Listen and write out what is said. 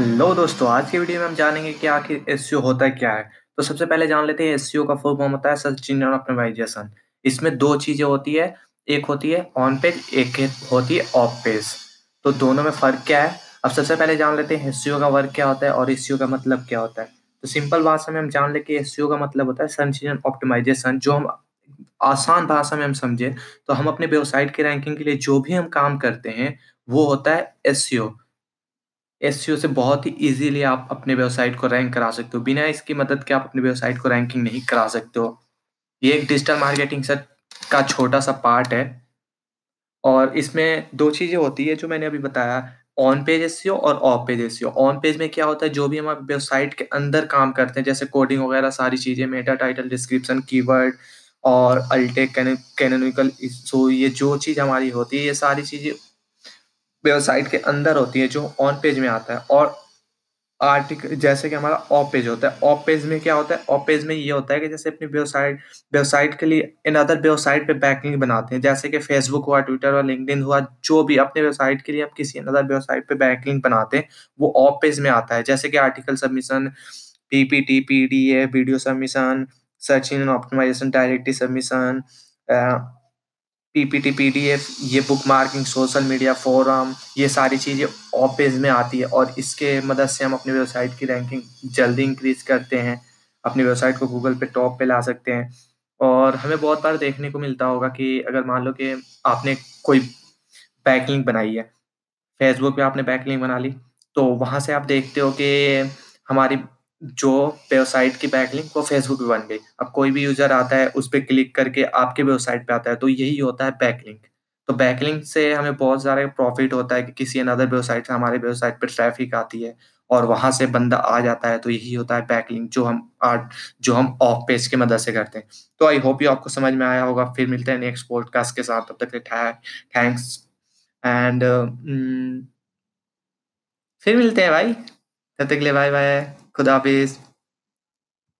Hello दोस्तों, आज की वीडियो में हम जानेंगे कि आखिर एसईओ होता क्या है? तो सबसे पहले जान लेते हैं एसईओ का फुल फॉर्म होता है सर्च इंजन ऑप्टिमाइजेशन। इसमें दो चीज़ें होती है, एक होती है ऑन पेज, एक होती है ऑफ़ पेज। तो दोनों में फ़र्क क्या है? अब सबसे पहले जान लेते हैं एसईओ का वर्क क्या होता है और एसईओ का मतलब क्या होता है। तो सिंपल भाषा में हम जान लें कि एसईओ का मतलब होता है सर्च इंजन ऑप्टिमाइजेशन जो हम आसान भाषा में हम समझे तो हम अपने वेबसाइट की रैंकिंग के लिए जो भी हम काम करते हैं, वो होता है एसईओ। एसईओ से बहुत ही ईज़िली आप अपने वेबसाइट को रैंक करा सकते हो। बिना इसकी मदद के आप अपनी वेबसाइट को रैंकिंग नहीं करा सकते हो। ये एक डिजिटल मार्केटिंग से का छोटा-सा पार्ट है और इसमें दो चीज़ें होती है जो मैंने अभी बताया, ऑन पेज एसईओ और off page SEO. On page में क्या होता है जो भी हम वेबसाइट के अंदर काम करते हैं जैसे कोडिंग वगैरह सारी चीज़ें, मेटा टाइटल, डिस्क्रिप्शन, कीवर्ड और अल्टेक कैनो कैनोनिकल सो ये जो चीज़ हमारी होती है, ये सारी चीज़ें वेबसाइट के अंदर होती है, जो ऑन पेज में आता है और आर्टिकल जैसे कि हमारा ऑफ़ पेज होता है। ऑफ़ पेज में क्या होता है? ऑफ़ पेज में ये होता है कि जैसे अपनी वेबसाइट वेबसाइट के लिए इन अदर वेबसाइट पे बैकलिंक बनाते हैं। जैसे कि फेसबुक हुआ ट्विटर हुआ लिंक्डइन हुआ, जो भी अपने वेबसाइट के लिए आप किसी अदर वेबसाइट पे बैकलिंक बनाते हैं, वो ऑफ़ पेज में आता है। जैसे कि article submission PPT PDF video submission search engine optimization directive submission PPT PDF ये bookmarking social media forum ये सारी चीज़ें ऑफ़ पेज में आती है और इसके मदद से हम अपनी वेबसाइट की रैंकिंग जल्दी इंक्रीज करते हैं। अपनी वेबसाइट को गूगल पे टॉप पे ला सकते हैं। और हमें बहुत बार देखने को मिलता होगा कि अगर मान लो कि आपने कोई बैकलिंक बनाई है फेसबुक पे आपने बैकलिंक बना ली तो वहाँ से आप देखते हो कि हमारी जो वेबसाइट की बैकलिंक वो फेसबुक पे बन गई। अब कोई भी यूज़र आता है, उस पर क्लिक करके आपके वेबसाइट पे आता है तो यही होता है बैकलिंक। तो बैकलिंक से हमें बहुत सारे प्रॉफिट होता है कि किसी अनदर वेबसाइट से हमारे वेबसाइट पर ट्रैफ़िक आती है और वहाँ से बंदा आ जाता है तो यही होता है बैकलिंक जो हम आर्ट जो हम ऑफ़ पेज की मदद से करते हैं। तो आई होप यू आपको समझ में आया होगा। फिर मिलते हैं नेक्स्ट पॉडकास्ट के साथ। तब तक थैंक्स एंड फिर मिलते हैं भाई। तब तक बाय लिए